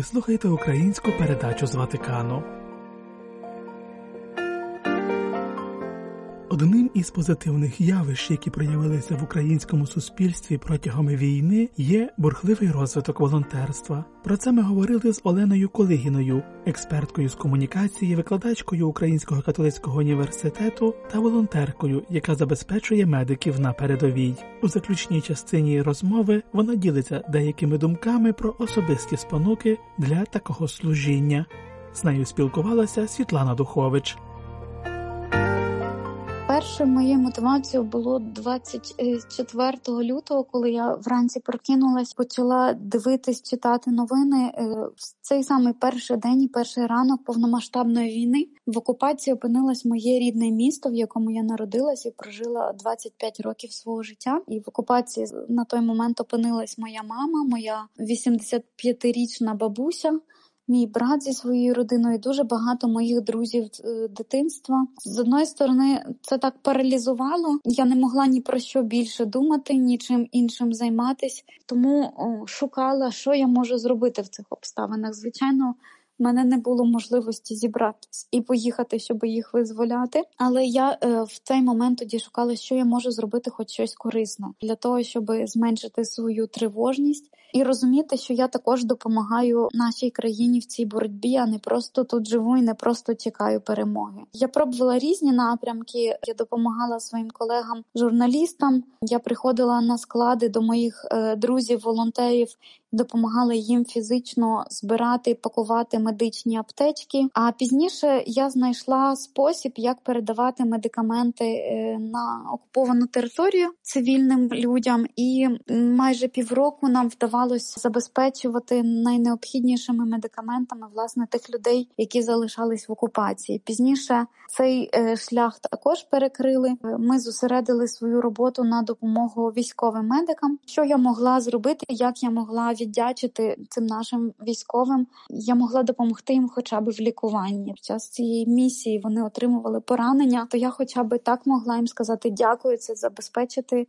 Ви слухаєте українську передачу з Ватикану. Одним із позитивних явищ, які проявилися в українському суспільстві протягом війни, є бурхливий розвиток волонтерства. Про це ми говорили з Оленою Колигіною, експерткою з комунікації, викладачкою Українського католицького університету та волонтеркою, яка забезпечує медиків на передовій. У заключній частині розмови вона ділиться деякими думками про особисті спонуки для такого служіння. З нею спілкувалася Світлана Духович. Перше моєю мотивацією було 24 лютого, коли я вранці прокинулась, почала дивитись, читати новини. Е, в цей самий перший день і перший ранок повномасштабної війни в окупації опинилось моє рідне місто, в якому я народилась і прожила 25 років свого життя. І в окупації на той момент опинилась моя мама, моя 85-річна бабуся мій брат зі своєю родиною, дуже багато моїх друзів е, дитинства. З одної сторони, це так паралізувало. Я не могла ні про що більше думати, нічим іншим займатися, тому шукала, що я можу зробити в цих обставинах. Звичайно. Мене не було можливості зібратись і поїхати, щоб їх визволяти. Але я е, в цей момент тоді шукала, що я можу зробити, хоч щось корисне для того, щоб зменшити свою тривожність і розуміти, що я також допомагаю нашій країні в цій боротьбі, а не просто тут живу і не просто чекаю перемоги. Я пробувала різні напрямки. Я допомагала своїм колегам, журналістам. Я приходила на склади до моїх е, друзів, волонтерів допомагали їм фізично збирати, пакувати медичні аптечки. А пізніше я знайшла спосіб, як передавати медикаменти е, на окуповану територію цивільним людям, і майже півроку нам вдавалося забезпечувати найнеобхіднішими медикаментами власне тих людей, які залишались в окупації. Пізніше цей е, шлях також перекрили. Ми зосередили свою роботу на допомогу військовим медикам. Що я могла зробити, як я могла віддячити цим нашим військовим. Я могла допомогти їм, хоча б в лікуванні. Під час цієї місії вони отримували поранення. То я, хоча б так могла їм сказати дякую, це забезпечити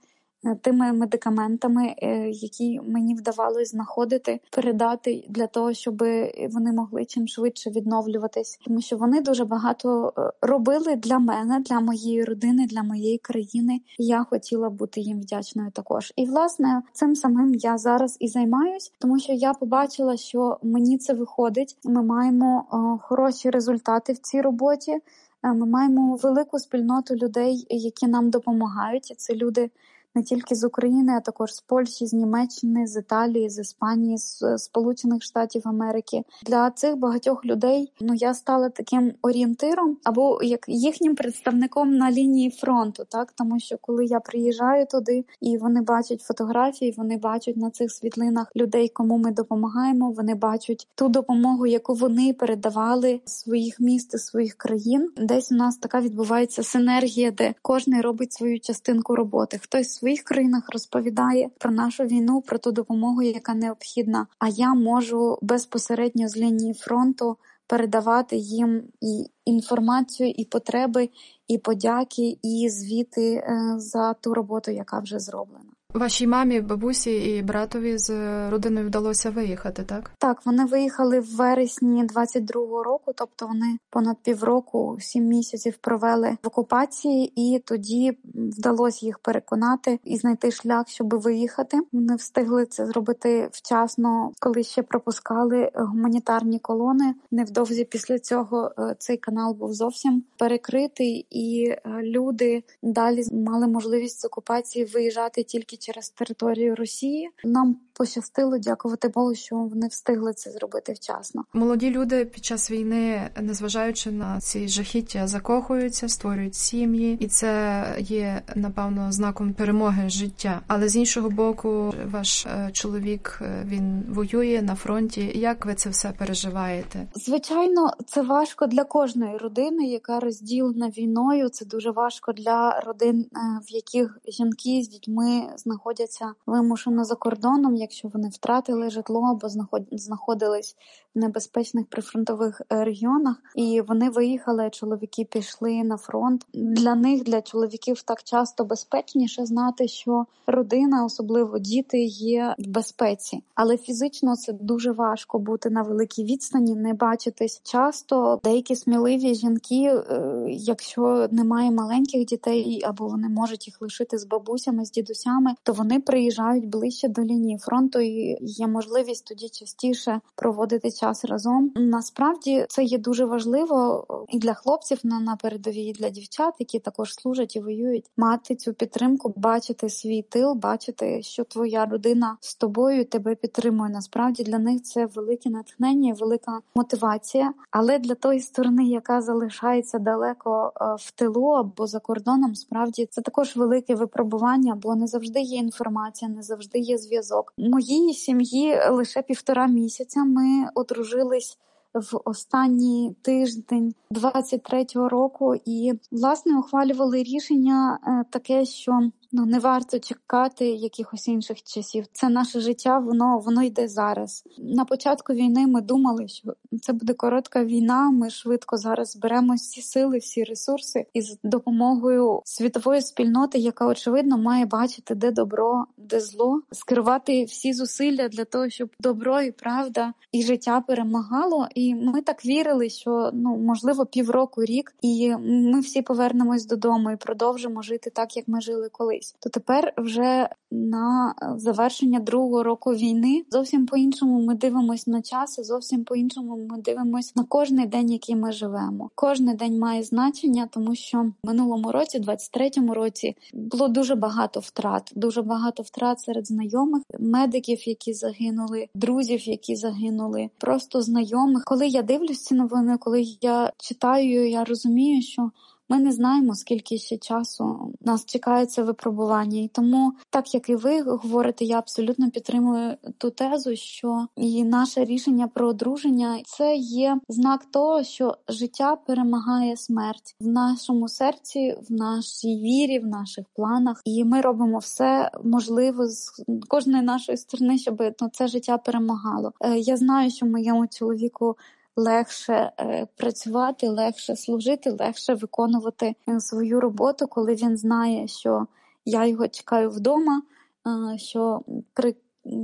тими медикаментами, е, які мені вдавалось знаходити, передати для того, щоб вони могли чим швидше відновлюватись, тому що вони дуже багато е, робили для мене, для моєї родини, для моєї країни. Я хотіла бути їм вдячною також. І власне цим самим я зараз і займаюсь, тому що я побачила, що мені це виходить. Ми маємо хороші результати в цій роботі. Ми маємо велику спільноту людей, які нам допомагають. Це люди не тільки з України, а також з Польщі, з Німеччини, з Італії, з Іспанії, з Сполучених Штатів Америки. Для цих багатьох людей ну я стала таким орієнтиром або як їхнім представником на лінії фронту, так тому що коли я приїжджаю туди і вони бачать фотографії, вони бачать на цих світлинах людей, кому ми допомагаємо. Вони бачать ту допомогу, яку вони передавали своїх міст і своїх країн. Десь у нас така відбувається синергія, де кожен робить свою частинку роботи. Хтось своїх країнах розповідає про нашу війну, про ту допомогу, яка необхідна. А я можу безпосередньо з лінії фронту передавати їм і інформацію, і потреби, і подяки, і звіти е, за ту роботу, яка вже зроблена. Вашій мамі, бабусі і братові з родиною вдалося виїхати, так? Так, вони виїхали в вересні 22-го року, тобто вони понад півроку, сім місяців провели в окупації, і тоді вдалося їх переконати і знайти шлях, щоб виїхати. Вони встигли це зробити вчасно, коли ще пропускали гуманітарні колони. Невдовзі після цього е, цей канал був зовсім перекритий, і е, люди далі мали можливість з окупації виїжджати тільки через територію Росії. Нам пощастило, дякувати Богу, що вони встигли це зробити вчасно. Молоді люди під час війни, незважаючи на ці жахіття, закохуються, створюють сім'ї, і це є напевно знаком перемоги життя. Але з іншого боку, ваш е, чоловік е, він воює на фронті. Як ви це все переживаєте? Звичайно, це важко для кожної родини, яка розділена війною. Це дуже важко для родин, е, в яких жінки з дітьми знаходяться вимушено за кордоном якщо вони втратили житло або знаходились в небезпечних прифронтових е, регіонах, і вони виїхали. Чоловіки пішли на фронт. Для них, для чоловіків, так часто безпечніше знати, що родина, особливо діти, є в безпеці, але фізично це дуже важко бути на великій відстані, не бачитись часто. Деякі сміливі жінки, е, якщо немає маленьких дітей, або вони можуть їх лишити з бабусями, з дідусями, то вони приїжджають ближче до лінії фронту і є можливість тоді частіше проводити час разом. Насправді це є дуже важливо і для хлопців на, на передовій, і для дівчат, які також служать і воюють, мати цю підтримку, бачити свій тил, бачити, що твоя родина з тобою тебе підтримує. Насправді для них це велике натхнення, велика мотивація. Але для тої сторони, яка залишається далеко е, в тилу або за кордоном, справді це також велике випробування, бо не завжди є інформація, не завжди є зв'язок. Моїй сім'ї лише півтора місяця. Ми одружились в останній тиждень 23-го року, і власне ухвалювали рішення е, таке, що ну не варто чекати якихось інших часів. Це наше життя, воно воно йде зараз. На початку війни ми думали, що це буде коротка війна. Ми швидко зараз зберемо всі сили, всі ресурси і з допомогою світової спільноти, яка очевидно має бачити, де добро, де зло, скерувати всі зусилля для того, щоб добро і правда і життя перемагало. І ми так вірили, що ну можливо півроку рік, і ми всі повернемось додому і продовжимо жити так, як ми жили колись колись, то тепер вже на завершення другого року війни зовсім по-іншому ми дивимося на час, і зовсім по-іншому ми дивимося на кожний день, який ми живемо. Кожний день має значення, тому що в минулому році, 23-му році, було дуже багато втрат, дуже багато втрат серед знайомих, медиків, які загинули, друзів, які загинули, просто знайомих. Коли я дивлюсь ці новини, коли я читаю, я розумію, що ми не знаємо, скільки ще часу нас чекає це випробування, і тому, так як і ви говорите, я абсолютно підтримую ту тезу, що і наше рішення про одруження це є знак того, що життя перемагає смерть в нашому серці, в нашій вірі, в наших планах, і ми робимо все можливе з кожної нашої сторони, щоб ну, це життя перемагало. Е, я знаю, що моєму чоловіку легше е, працювати, легше служити, легше виконувати е, свою роботу, коли він знає, що я його чекаю вдома, е, що при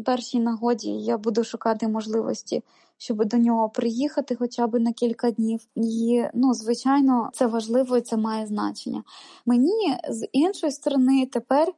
першій нагоді я буду шукати можливості. Щоб до нього приїхати хоча б на кілька днів, і ну звичайно, це важливо і це має значення. Мені з іншої сторони тепер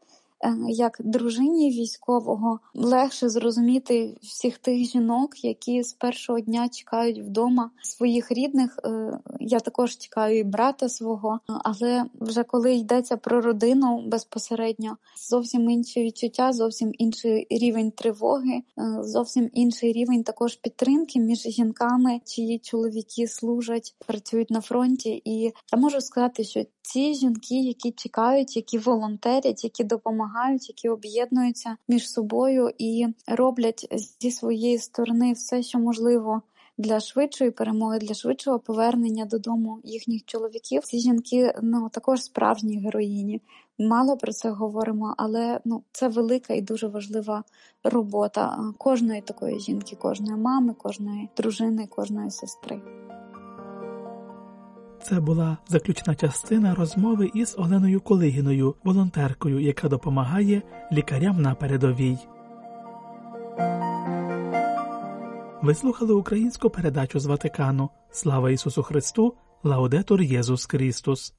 як дружині військового легше зрозуміти всіх тих жінок, які з першого дня чекають вдома своїх рідних. Е, я також чекаю і брата свого, але вже коли йдеться про родину безпосередньо, зовсім інші відчуття, зовсім інший рівень тривоги, е, зовсім інший рівень також підтримки між жінками, чиї чоловіки служать, працюють на фронті. І я можу сказати, що ці жінки, які чекають, які волонтерять, які допомагають, які об'єднуються між собою і роблять зі своєї сторони все, що можливо. Для швидшої перемоги, для швидшого повернення додому їхніх чоловіків. Ці жінки ну також справжні героїні. Мало про це говоримо, але ну це велика і дуже важлива робота кожної такої жінки, кожної мами, кожної дружини, кожної сестри. Це була заключна частина розмови із Оленою Колигіною, волонтеркою, яка допомагає лікарям на передовій. Ви слухали українську передачу з Ватикану. Слава Ісусу Христу! Лаудетур Єсус Христос!